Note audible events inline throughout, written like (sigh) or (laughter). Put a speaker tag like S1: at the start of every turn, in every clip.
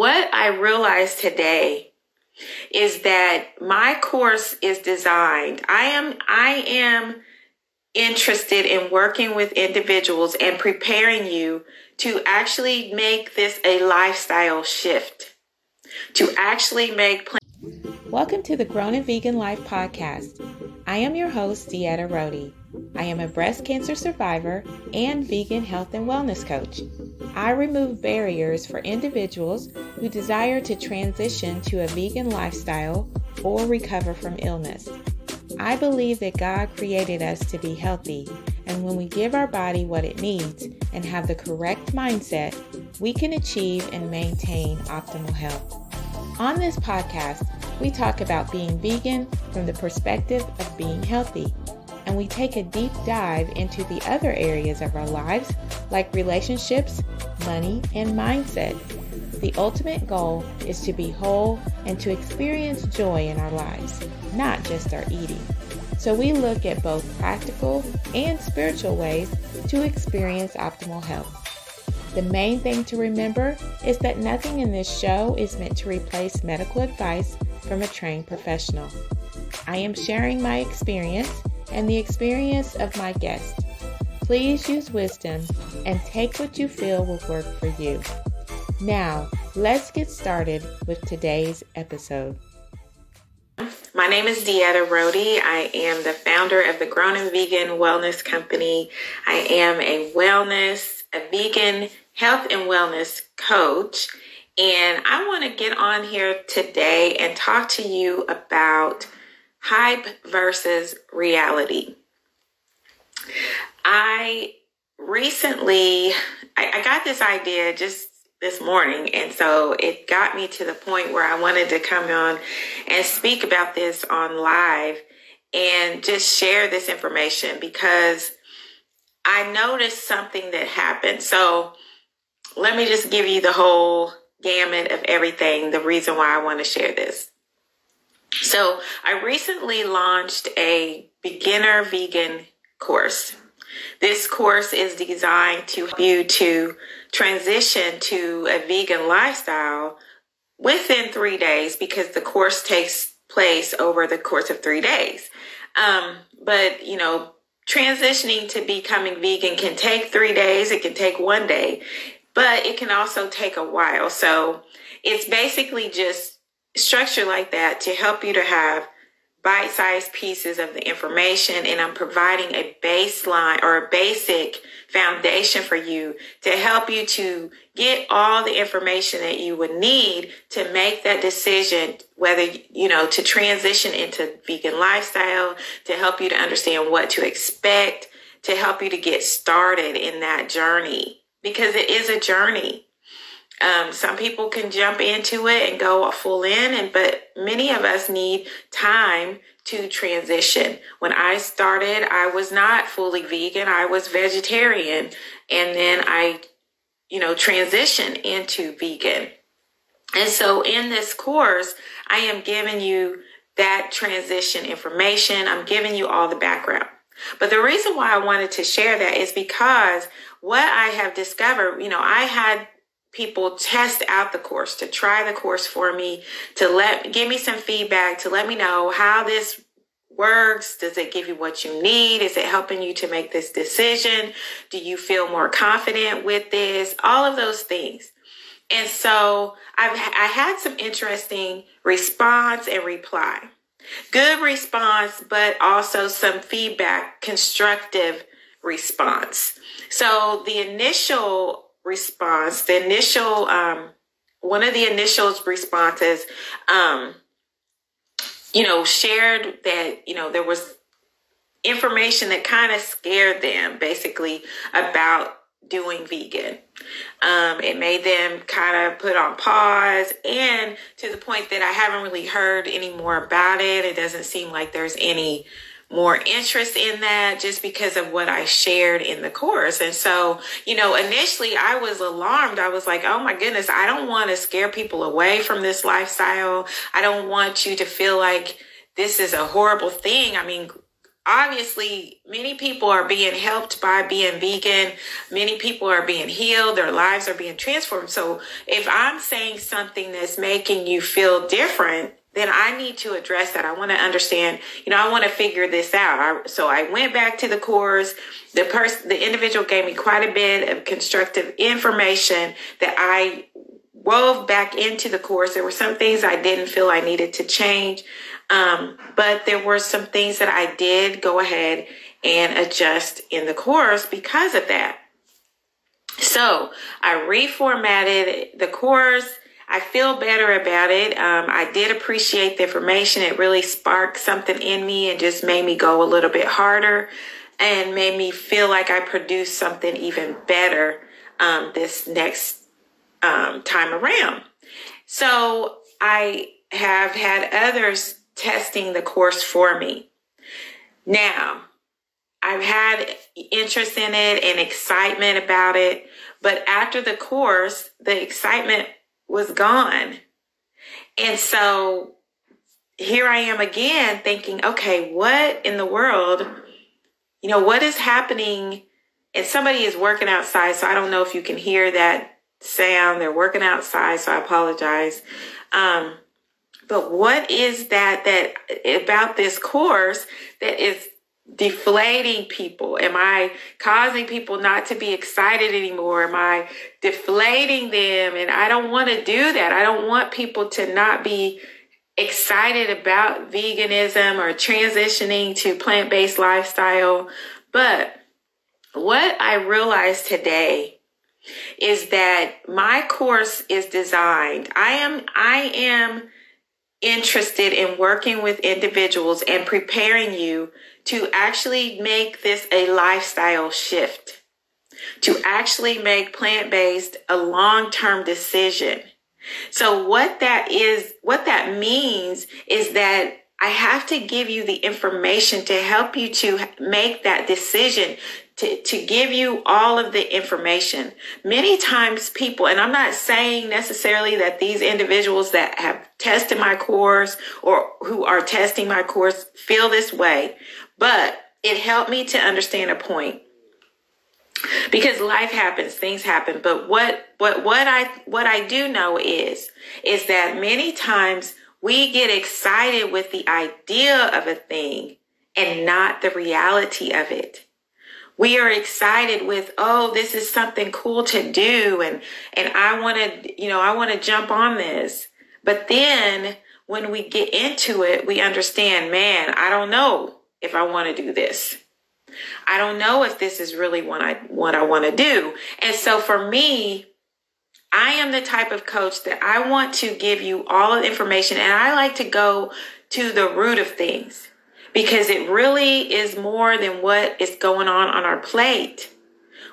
S1: what I realized today is that my course is designed. I am, I am interested in working with individuals and preparing you to actually make this a lifestyle shift, to actually make.
S2: Welcome to the Grown and Vegan Life podcast. I am your host, Dieta Rodi. I am a breast cancer survivor and vegan health and wellness coach. I remove barriers for individuals who desire to transition to a vegan lifestyle or recover from illness. I believe that God created us to be healthy, and when we give our body what it needs and have the correct mindset, we can achieve and maintain optimal health. On this podcast, we talk about being vegan from the perspective of being healthy, and we take a deep dive into the other areas of our lives like relationships, money, and mindset. The ultimate goal is to be whole and to experience joy in our lives, not just our eating. So we look at both practical and spiritual ways to experience optimal health. The main thing to remember is that nothing in this show is meant to replace medical advice from a trained professional. I am sharing my experience and the experience of my guests. Please use wisdom and take what you feel will work for you. Now, let's get started with today's episode.
S1: My name is Dieta Rodi. I am the founder of the Grown and Vegan Wellness Company. I am a wellness, a vegan health and wellness coach. And I want to get on here today and talk to you about hype versus reality. I recently I, I, got this idea just this morning and so it got me to the point where I wanted to come on and speak about this on live and just share this information because I noticed something that happened. So let me just give you the whole gamut of everything, the reason why I want to share this. So I recently launched a beginner vegan course. This course is designed to help you to transition to a vegan lifestyle within three days because the course takes place over the course of three days. Um, but, you know, transitioning to becoming vegan can take three days, it can take one day, but it can also take a while. So it's basically just structured like that to help you to have bite sized pieces of the information. And I'm providing a baseline or a basic foundation for you to help you to get all the information that you would need to make that decision, whether, you know, to transition into vegan lifestyle, to help you to understand what to expect, to help you to get started in that journey because it is a journey. Um, some people can jump into it and go full in, and but many of us need time to transition. When I started, I was not fully vegan; I was vegetarian, and then I, you know, transitioned into vegan. And so, in this course, I am giving you that transition information. I'm giving you all the background. But the reason why I wanted to share that is because what I have discovered, you know, I had people test out the course, to try the course for me, to let give me some feedback, to let me know how this works. Does it give you what you need? Is it helping you to make this decision? Do you feel more confident with this? All of those things. And so I've I had some interesting response and reply. Good response, but also some feedback, constructive response. So the initial response, the initial, um, one of the initial responses, um, you know, shared that, you know, there was information that kind of scared them basically about doing vegan. Um, it made them kind of put on pause and to the point that I haven't really heard any more about it. It doesn't seem like there's any more interest in that just because of what I shared in the course. And so, you know, initially I was alarmed. I was like, oh my goodness, I don't want to scare people away from this lifestyle. I don't want you to feel like this is a horrible thing. I mean, obviously many people are being helped by being vegan many people are being healed their lives are being transformed so if i'm saying something that's making you feel different then i need to address that i want to understand you know i want to figure this out I, so i went back to the course the person the individual gave me quite a bit of constructive information that i wove back into the course there were some things i didn't feel i needed to change um, but there were some things that I did go ahead and adjust in the course because of that. So I reformatted the course. I feel better about it. Um, I did appreciate the information. It really sparked something in me and just made me go a little bit harder and made me feel like I produced something even better um, this next um, time around. So I have had others testing the course for me. Now, I've had interest in it and excitement about it, but after the course, the excitement was gone. And so here I am again thinking, okay, what in the world, you know, what is happening? And somebody is working outside, so I don't know if you can hear that sound. They're working outside, so I apologize. Um, but what is that that about this course that is deflating people? Am I causing people not to be excited anymore? Am I deflating them? And I don't want to do that. I don't want people to not be excited about veganism or transitioning to plant-based lifestyle. But what I realized today is that my course is designed. I am I am interested in working with individuals and preparing you to actually make this a lifestyle shift, to actually make plant based a long term decision. So, what that is, what that means is that I have to give you the information to help you to make that decision to, to give you all of the information. Many times people, and I'm not saying necessarily that these individuals that have tested my course or who are testing my course feel this way, but it helped me to understand a point because life happens things happen but what what what i what i do know is is that many times we get excited with the idea of a thing and not the reality of it we are excited with oh this is something cool to do. And and i want to you know i want to jump on this. But then when we get into it we understand man i don't know if i want to do this. I don't know if this is really what i what i want to do. And so for me i am the type of coach that i want to give you all the information and i like to go to the root of things because it really is more than what is going on on our plate.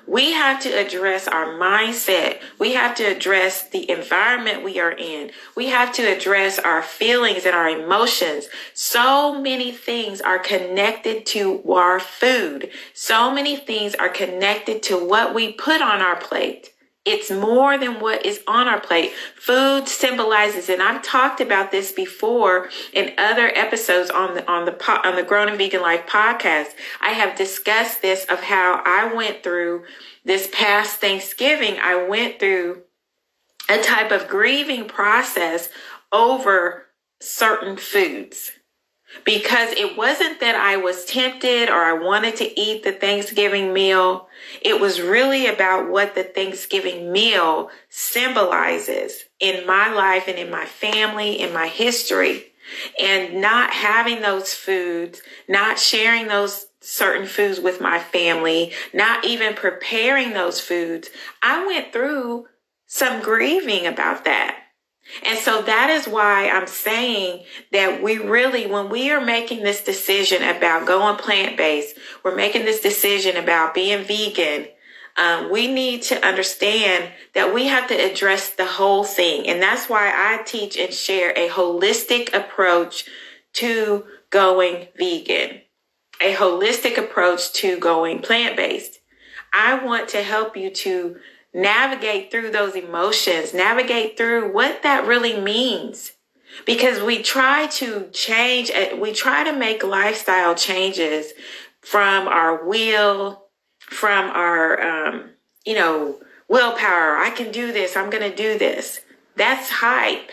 S1: We have to address our mindset. We have to address the environment we are in. We have to address our feelings and our emotions. So many things are connected to our food. So many things are connected to what we put on our plate. It's more than what is on our plate. Food symbolizes, and I've talked about this before in other episodes on the on the on the Grown and Vegan Life podcast. I have discussed this of how I went through this past Thanksgiving. I went through a type of grieving process over certain foods because it wasn't that I was tempted or I wanted to eat the Thanksgiving meal. It was really about what the Thanksgiving meal symbolizes in my life and in my family, in my history. And not having those foods, not sharing those certain foods with my family, not even preparing those foods. I went through some grieving about that. And so that is why I'm saying that we really, when we are making this decision about going plant based, we're making this decision about being vegan. Um, we need to understand that we have to address the whole thing. And that's why I teach and share a holistic approach to going vegan, a holistic approach to going plant based. I want to help you to navigate through those emotions, navigate through what that really means. because we try to change, uh, we try to make lifestyle changes from our will, from our, um, you know, willpower. I can do this. I'm going to do this. That's hype.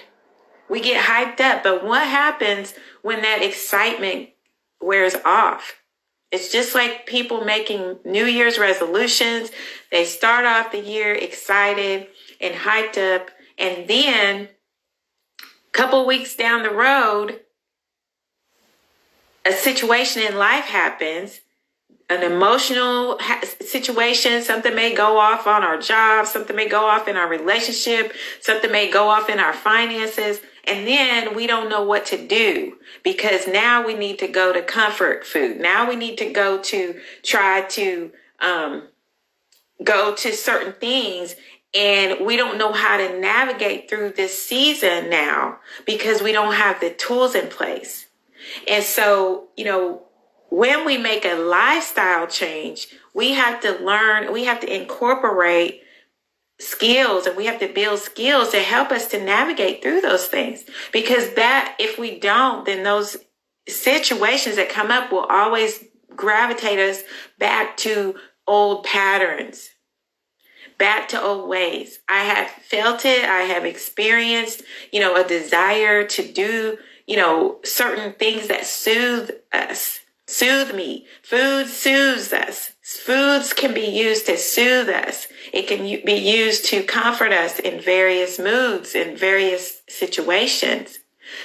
S1: We get hyped up. But what happens when that excitement wears off? It's just like people making New Year's resolutions. They start off the year excited and hyped up. And then a couple weeks down the road, a situation in life happens an emotional situation, something may go off on our job, something may go off in our relationship, something may go off in our finances, and then we don't know what to do because now we need to go to comfort food. Now we need to go to try to um, go to certain things and we don't know how to navigate through this season now because we don't have the tools in place. And so, you know, when we make a lifestyle change, we have to learn, we have to incorporate skills and we have to build skills to help us to navigate through those things. Because that, if we don't, then those situations that come up will always gravitate us back to old patterns, back to old ways. I have felt it. I have experienced, you know, a desire to do, you know, certain things that soothe us soothe me. Food soothes us. Foods can be used to soothe us. It can be used to comfort us in various moods, in various situations.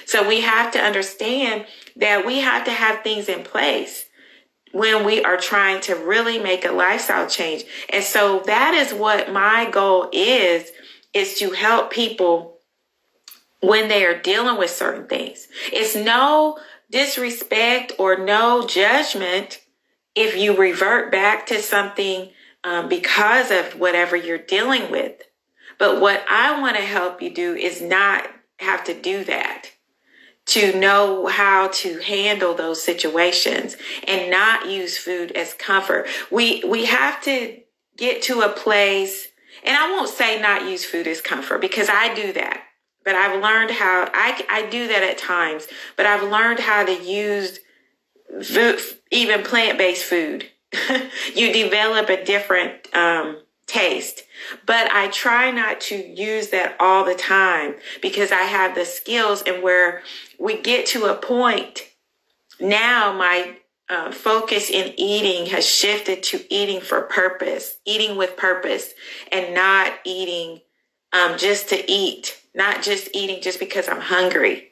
S1: So we have to understand that we have to have things in place when we are trying to really make a lifestyle change. And so that is what my goal is, is to help people when they are dealing with certain things. It's no disrespect or no judgment if you revert back to something um, because of whatever you're dealing with. But what I want to help you do is not have to do that. To know how to handle those situations and not use food as comfort. We, we have to get to a place, and I won't say not use food as comfort because I do that but I've learned how I, I do that at times, but I've learned how to use even plant-based food. (laughs) you develop a different um, taste, but I try not to use that all the time because I have the skills and where we get to a point now my uh, focus in eating has shifted to eating for purpose, eating with purpose, and not eating um, just to eat not just eating just because I'm hungry.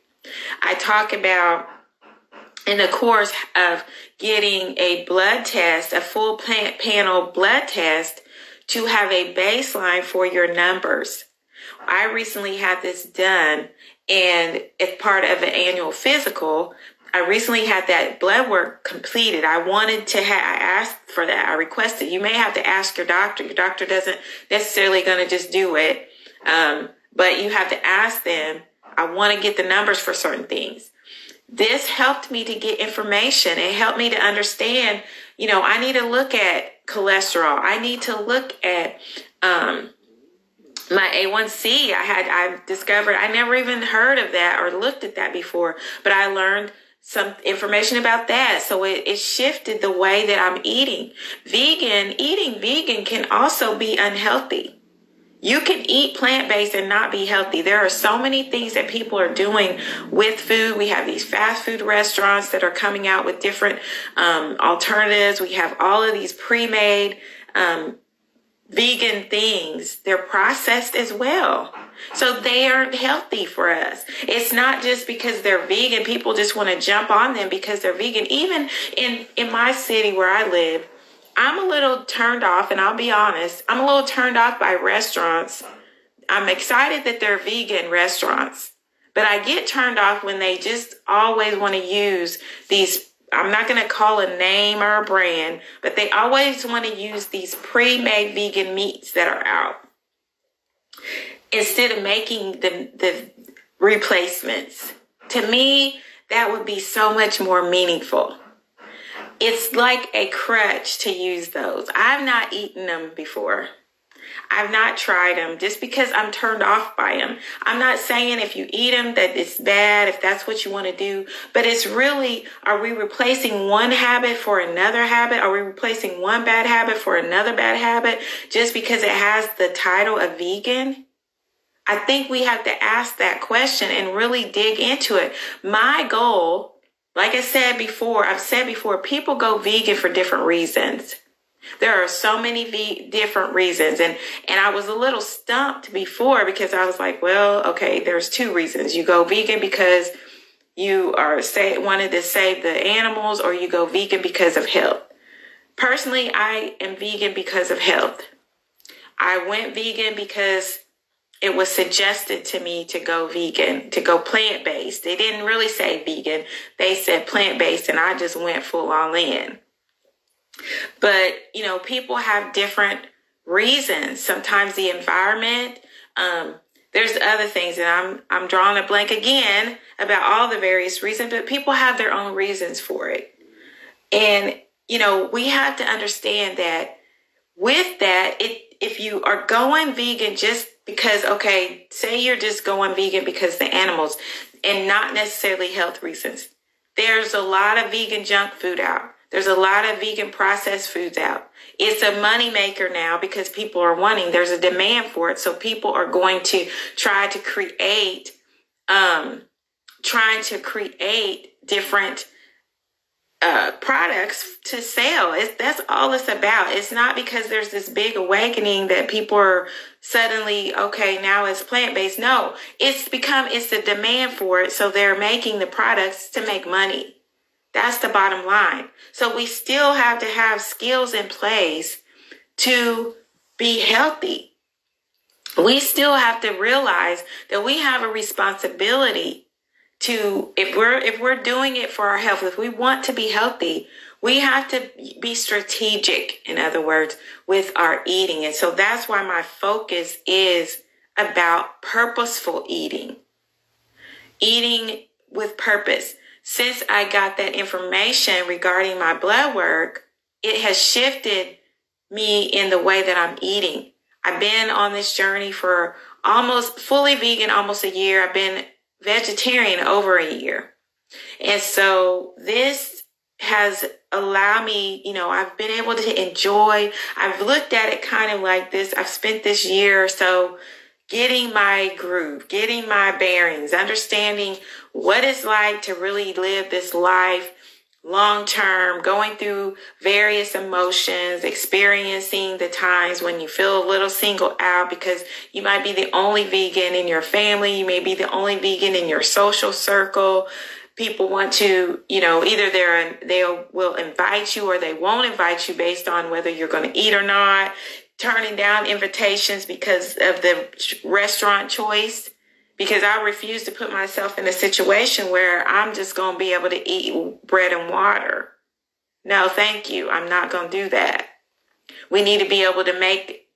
S1: I talk about in the course of getting a blood test, a full plant panel blood test to have a baseline for your numbers. I recently had this done and it's part of an annual physical. I recently had that blood work completed. I wanted to have, I asked for that. I requested. You may have to ask your doctor. Your doctor doesn't necessarily going to just do it. Um, but you have to ask them, I want to get the numbers for certain things. This helped me to get information. It helped me to understand, you know, I need to look at cholesterol. I need to look at, um, my A1C. I had, I've discovered, I never even heard of that or looked at that before, but I learned some information about that. So it, it shifted the way that I'm eating. Vegan, eating vegan can also be unhealthy. You can eat plant based and not be healthy. There are so many things that people are doing with food. We have these fast food restaurants that are coming out with different um, alternatives. We have all of these pre made um, vegan things. They're processed as well. So they aren't healthy for us. It's not just because they're vegan. People just want to jump on them because they're vegan. Even in, in my city where I live, I'm a little turned off, and I'll be honest, I'm a little turned off by restaurants. I'm excited that they're vegan restaurants, but I get turned off when they just always want to use these. I'm not going to call a name or a brand, but they always want to use these pre made vegan meats that are out instead of making the, the replacements. To me, that would be so much more meaningful it's like a crutch to use those. I've not eaten them before. I've not tried them just because I'm turned off by them. I'm not saying if you eat them that it's bad, if that's what you want to do, but it's really, are we replacing one habit for another habit? Are we replacing one bad habit for another bad habit just because it has the title of vegan? I think we have to ask that question and really dig into it. My goal, like I said before, I've said before, people go vegan for different reasons. There are so many different reasons. And, and I was a little stumped before because I was like, well, okay, there's two reasons. You go vegan because you are say, wanted to save the animals or you go vegan because of health. Personally, I am vegan because of health. I went vegan because it was suggested to me to go vegan, to go plant based. They didn't really say vegan, they said plant based, and I just went full all in. But, you know, people have different reasons. Sometimes the environment, um, there's other things, and I'm I'm drawing a blank again about all the various reasons, but people have their own reasons for it. And, you know, we have to understand that with that, it if you are going vegan just because okay, say you're just going vegan because the animals and not necessarily health reasons. There's a lot of vegan junk food out. There's a lot of vegan processed foods out. It's a money maker now because people are wanting, there's a demand for it. So people are going to try to create, um, trying to create different uh, products to sell. That's all it's about. It's not because there's this big awakening that people are suddenly, okay, now it's plant based. No, it's become, it's the demand for it. So they're making the products to make money. That's the bottom line. So we still have to have skills in place to be healthy. We still have to realize that we have a responsibility to if we're if we're doing it for our health, if we want to be healthy, we have to be strategic, in other words, with our eating. And so that's why my focus is about purposeful eating. Eating with purpose since I got that information regarding my blood work, it has shifted me in the way that I'm eating. I've been on this journey for almost fully vegan, almost a year. I've been vegetarian over a year. And so this has allowed me, you know, I've been able to enjoy, I've looked at it kind of like this. I've spent this year or so getting my groove, getting my bearings, understanding what it's like to really live this life long term, going through various emotions, experiencing the times when you feel a little singled out because you might be the only vegan in your family, you may be the only vegan in your social circle. People want to, you know, either they're they will invite you or they won't invite you based on whether you're going to eat or not turning down invitations because of the restaurant choice because I refuse to put myself in a situation where I'm just going to be able to eat bread and water. No, thank you. I'm not going to do that. We need to be able to make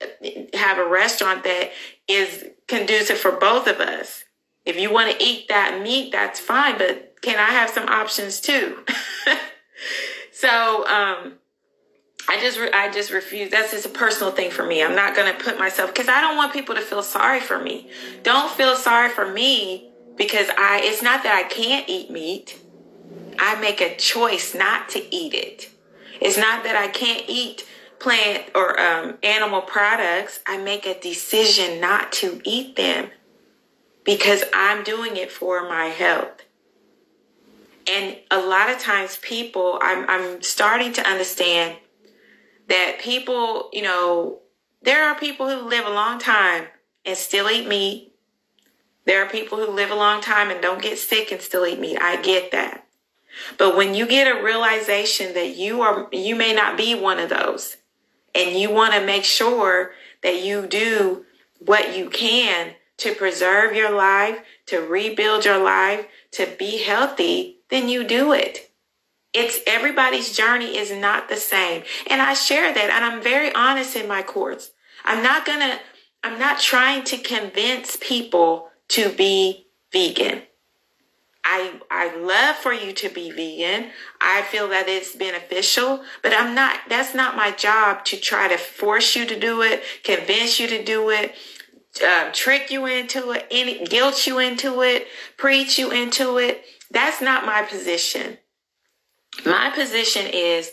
S1: have a restaurant that is conducive for both of us. If you want to eat that meat, that's fine, but can I have some options too? (laughs) so, um, I just I just refuse. That's just a personal thing for me. I'm not to put myself cuz I don't want people to feel sorry for me. Don't feel sorry for me because I it's not that I can't eat meat. I make a choice not to eat it. It's not that I can't eat plant or um, animal products. I make a decision not to eat them because I'm doing it for my health. And a lot of times people I'm I'm starting to understand that people, you know, there are people who live a long time and still eat meat. There are people who live a long time and don't get sick and still eat meat. I get that. But when you get a realization that you are, you may not be one of those and you want to make sure that you do what you can to preserve your life, to rebuild your life, to be healthy, then you do it. It's everybody's journey is not the same. And I share that and I'm very honest in my courts. I'm not gonna, I'm not trying to convince people to be vegan. I I love for you to be vegan. I feel that it's beneficial, but I'm not that's not my job to try to force you to do it, convince you to do it, uh, trick you into it, any guilt you into it, preach you into it. That's not my position. My position is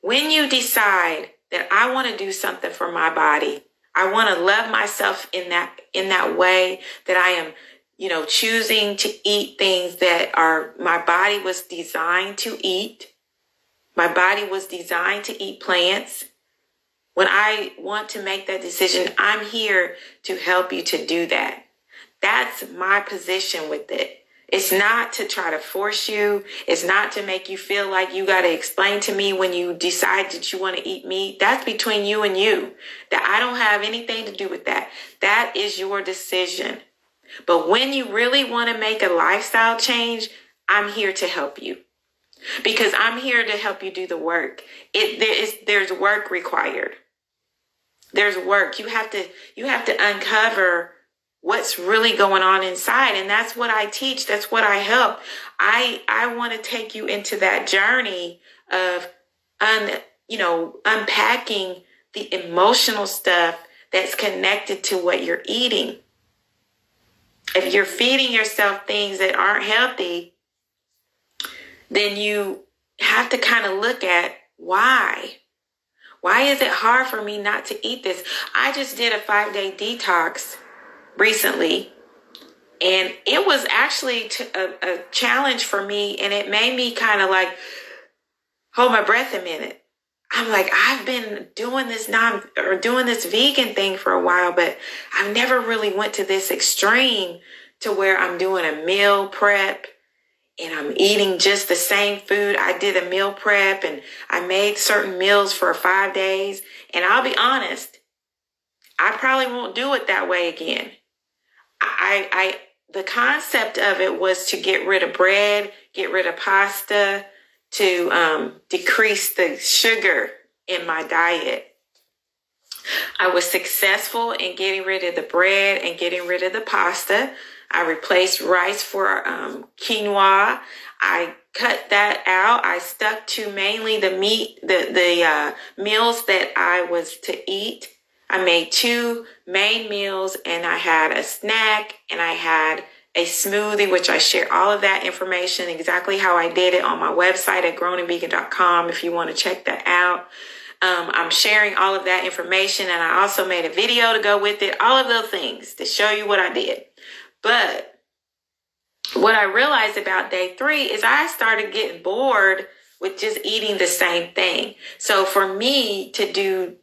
S1: when you decide that I want to do something for my body, I want to love myself in that in that way that I am you know, choosing to eat things that are, my body was designed to eat. My body was designed to eat plants. When I want to make that decision, I'm here to help you to do that. That's my position with it. It's not to try to force you. It's not to make you feel like you got to explain to me when you decide that you want to eat meat. That's between you and you. That I don't have anything to do with that. That is your decision. But when you really want to make a lifestyle change, I'm here to help you because I'm here to help you do the work. It there is there's work required. There's work. You have to you have to uncover what's really going on inside and that's what I teach. That's what I help. I I want to take you into that journey of un you know unpacking the emotional stuff that's connected to what you're eating if you're feeding yourself things that aren't healthy, then you have to kind of look at why. Why is it hard for me not to eat this? I just did a five day detox recently, and it was actually a, a challenge for me, and it made me kind of like hold my breath a minute. I'm like, I've been doing this non or doing this vegan thing for a while, but I've never really went to this extreme to where I'm doing a meal prep and I'm eating just the same food. I did a meal prep and I made certain meals for five days. And I'll be honest, I probably won't do it that way again. I, I, the concept of it was to get rid of bread, get rid of pasta, to um, decrease the sugar in my diet. I was successful in getting rid of the bread and getting rid of the pasta. I replaced rice for um, quinoa. I cut that out. I stuck to mainly the meat, the the uh, meals that I was to eat. I made two main meals, and I had a snack, and I had a smoothie, which I share all of that information, exactly how I did it on my website at grownandvegan.com if you want to check that out. Um, I'm sharing all of that information and I also made a video to go with it, all of those things to show you what I did. But what I realized about day three is I started getting bored with just eating the same thing. So for me to do,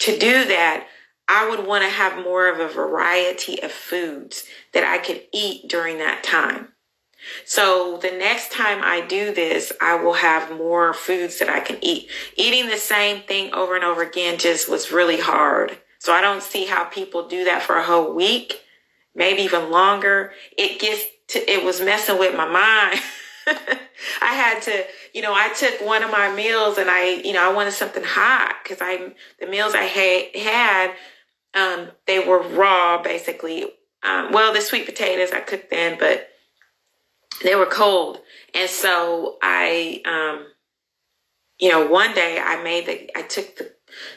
S1: to do that, I would want to have more of a variety of foods that I could eat during that time. So the next time I do this, I will have more foods that I can eat. Eating the same thing over and over again just was really hard. So I don't see how people do that for a whole week, maybe even longer. It gets to, it was messing with my mind. (laughs) I had to, you know, I took one of my meals and I, you know, I wanted something hot because I, the meals I had, had um, they were raw, basically. Um, well, the sweet potatoes I cooked then, but they were cold. And so I, um, you know, one day I made the, I took the,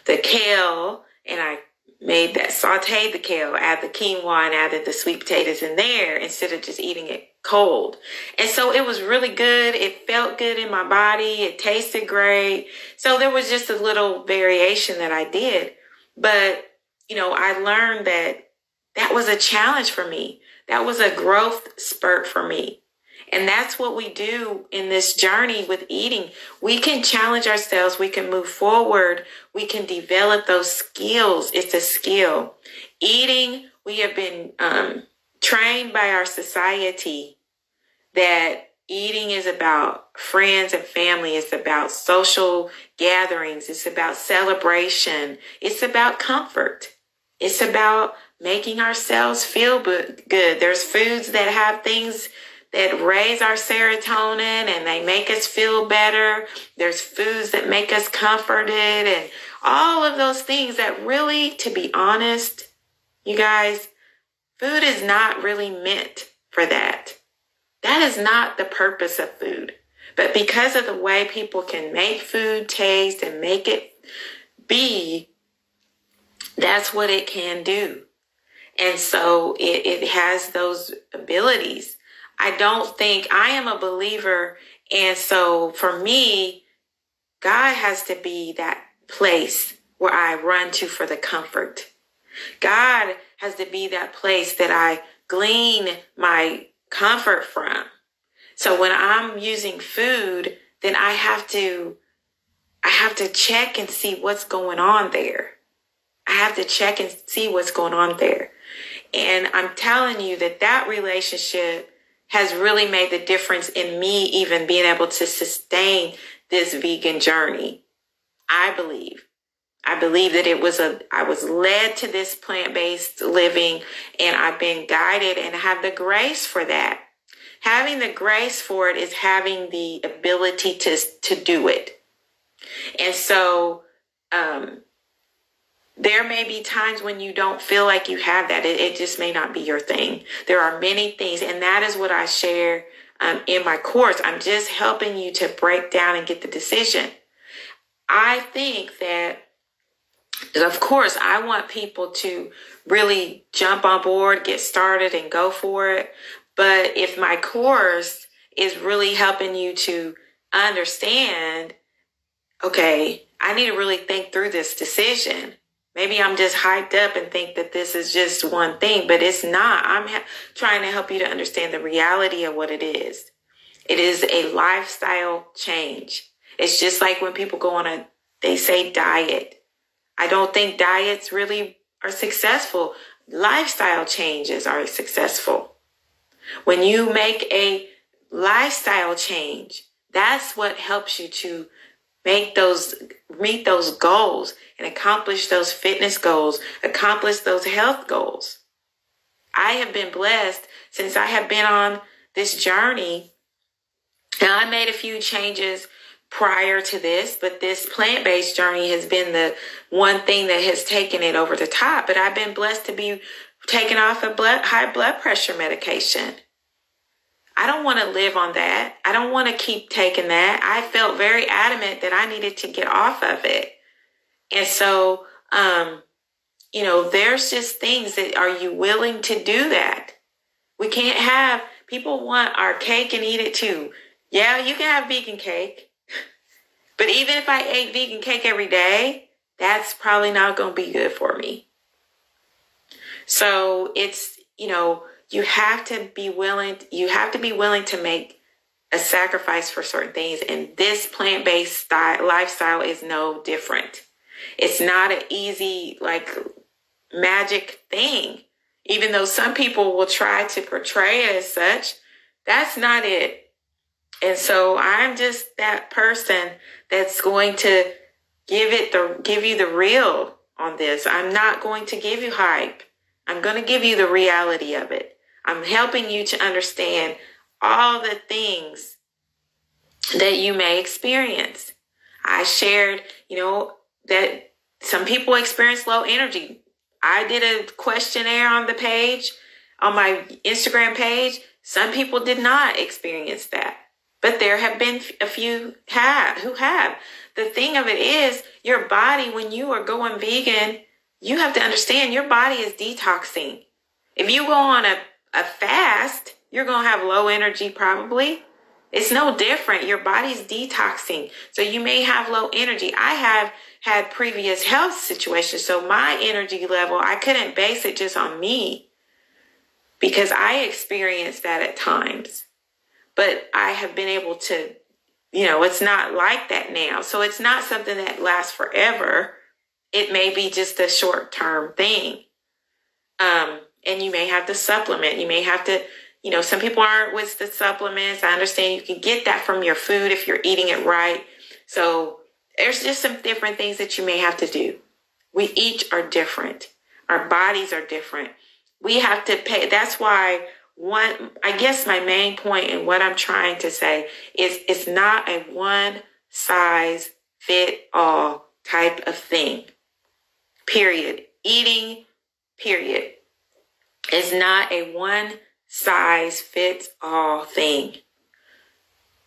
S1: the kale and I made that sauteed the kale, add the quinoa and added the sweet potatoes in there instead of just eating it cold. And so it was really good. It felt good in my body. It tasted great. So there was just a little variation that I did. But you know, I learned that that was a challenge for me. That was a growth spurt for me. And that's what we do in this journey with eating. We can challenge ourselves. We can move forward. We can develop those skills. It's a skill. Eating, we have been um, trained by our society that eating is about friends and family. It's about social gatherings. It's about celebration. It's about comfort. It's about making ourselves feel good. There's foods that have things that raise our serotonin and they make us feel better. There's foods that make us comforted and all of those things that really, to be honest, you guys, food is not really meant for that. That is not the purpose of food. But because of the way people can make food taste and make it be, that's what it can do. And so it, it has those abilities. I don't think I am a believer. And so for me, God has to be that place where I run to for the comfort. God has to be that place that I glean my comfort from. So when I'm using food, then I have to I have to check and see what's going on there. I have to check and see what's going on there. And I'm telling you that that relationship has really made the difference in me even being able to sustain this vegan journey. I believe. I believe that it was a, I was led to this plant based living and I've been guided and have the grace for that. Having the grace for it is having the ability to, to do it. And so, um, there may be times when you don't feel like you have that. It, it, just may not be your thing. There are many things, and that is what I share um, in my course. I'm just helping you to break down and get the decision. I think that, of course, I want people to really jump on board, get started, and go for it. But if my course is really helping you to understand, okay, I need to really think through this decision Maybe I'm just hyped up and think that this is just one thing, but it's not. I'm ha- trying to help you to understand the reality of what it is. It is a lifestyle change. It's just like when people go on a, they say diet. I don't think diets really are successful. Lifestyle changes are successful. When you make a lifestyle change, that's what helps you to make those, meet those goals and accomplish those fitness goals, accomplish those health goals. I have been blessed since I have been on this journey. Now, I made a few changes prior to this, but this plant based journey has been the one thing that has taken it over the top. But I've been blessed to be taken off of blood, high blood pressure medication. I don't want to live on that. I don't want to keep taking that. I felt very adamant that I needed to get off of it. And so, um, you know, there's just things that are you willing to do that? We can't have people want our cake and eat it too. Yeah, you can have vegan cake. But even if I ate vegan cake every day, that's probably not going to be good for me. So it's, you know, you have to be willing you have to be willing to make a sacrifice for certain things and this plant-based style, lifestyle is no different. It's not an easy like magic thing. Even though some people will try to portray it as such that's not it. And so i'm just that person that's going to give it the give you the real on this. I'm not going to give you hype. I'm going to give you the reality of it I'm helping you to understand all the things that you may experience. I shared, you know, that some people experience low energy. I did a questionnaire on the page, on my Instagram page. Some people did not experience that, but there have been a few have who have. The thing of it is, your body, when you are going vegan, you have to understand your body is detoxing. If you go on a a fast, you're going to have low energy probably. It's no different. Your body's detoxing. So you may have low energy. I have had previous health situations. So my energy level, I couldn't base it just on me because I experienced that at times. But I have been able to, you know, it's not like that now. So it's not something that lasts forever. It may be just a short term thing. Um, and you may have to supplement. You may have to, you know, some people aren't with the supplements. I understand you can get that from your food if you're eating it right. So there's just some different things that you may have to do. We each are different. Our bodies are different. We have to pay. That's why one, I guess my main point and what I'm trying to say is it's not a one size fit all type of thing. Period. Eating, period is not a one size fits all thing.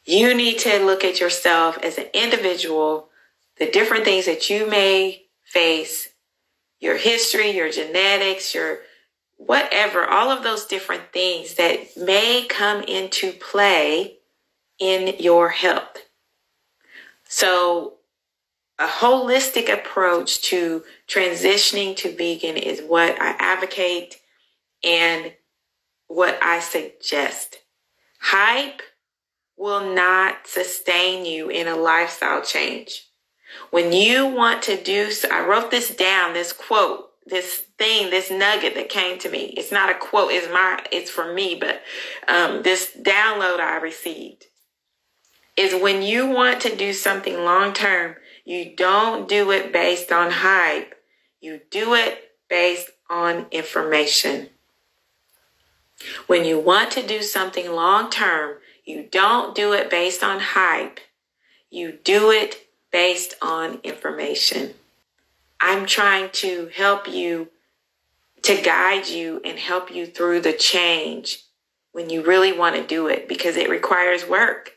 S1: You need to look at yourself as an individual, the different things that you may face, your history, your genetics, your whatever, all of those different things that may come into play in your health. So, a holistic approach to transitioning to vegan is what I advocate and what I suggest. Hype will not sustain you in a lifestyle change. When you want to do, I wrote this down, this quote, this thing, this nugget that came to me. It's not a quote, it's my, it's for me, but um, this download I received is when you want to do something long term, you don't do it based on hype. You do it based on information. When you want to do something long term, you don't do it based on hype. You do it based on information. I'm trying to help you, to guide you and help you through the change when you really want to do it because it requires work.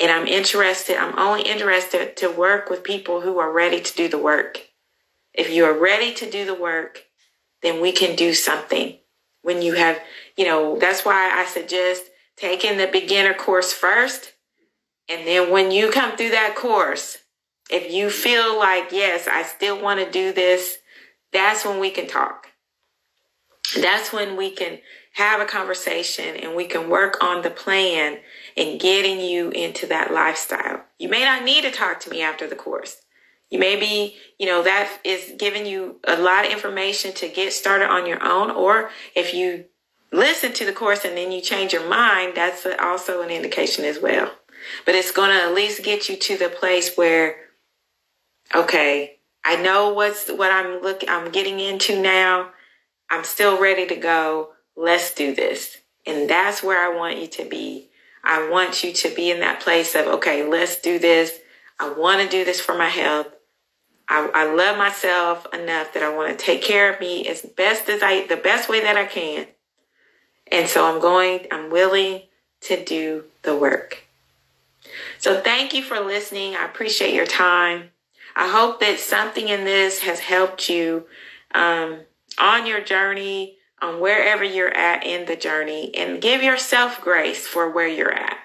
S1: And I'm interested, I'm only interested to work with people who are ready to do the work. If you are ready to do the work, then we can do something. When you have, you know, that's why I suggest taking the beginner course first. And then when you come through that course, if you feel like, yes, I still want to do this, that's when we can talk. That's when we can have a conversation and we can work on the plan and getting you into that lifestyle. You may not need to talk to me after the course. You may be, you know, that is giving you a lot of information to get started on your own. Or if you listen to the course and then you change your mind, that's also an indication as well. But it's going to at least get you to the place where, okay, I know what's what I'm looking, I'm getting into now. I'm still ready to go. Let's do this. And that's where I want you to be. I want you to be in that place of, okay, let's do this. I want to do this for my health. I, I love myself enough that I want to take care of me as best as I, the best way that I can. And so I'm going, I'm willing to do the work. So thank you for listening. I appreciate your time. I hope that something in this has helped you um, on your journey, on wherever you're at in the journey, and give yourself grace for where you're at.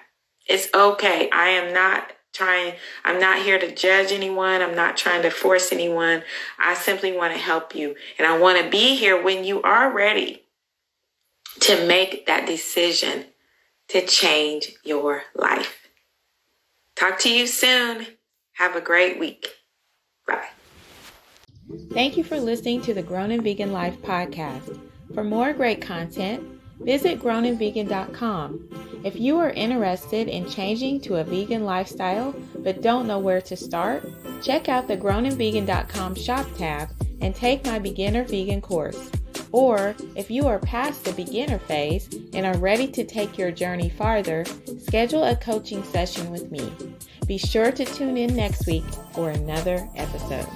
S1: It's okay. I am not trying, I'm not here to judge anyone. I'm not trying to force anyone. I simply want to help you. And I want to be here when you are ready to make that decision to change your life. Talk to you soon. Have a great week. Bye.
S2: Thank you for listening to the Grown and Vegan Life podcast. For more great content, visit grownandvegan.com. If you are interested in changing to a vegan lifestyle but don't know where to start, check out the grownandvegan.com shop tab and take my beginner vegan course. Or if you are past the beginner phase and are ready to take your journey farther, schedule a coaching session with me. Be sure to tune in next week for another episode.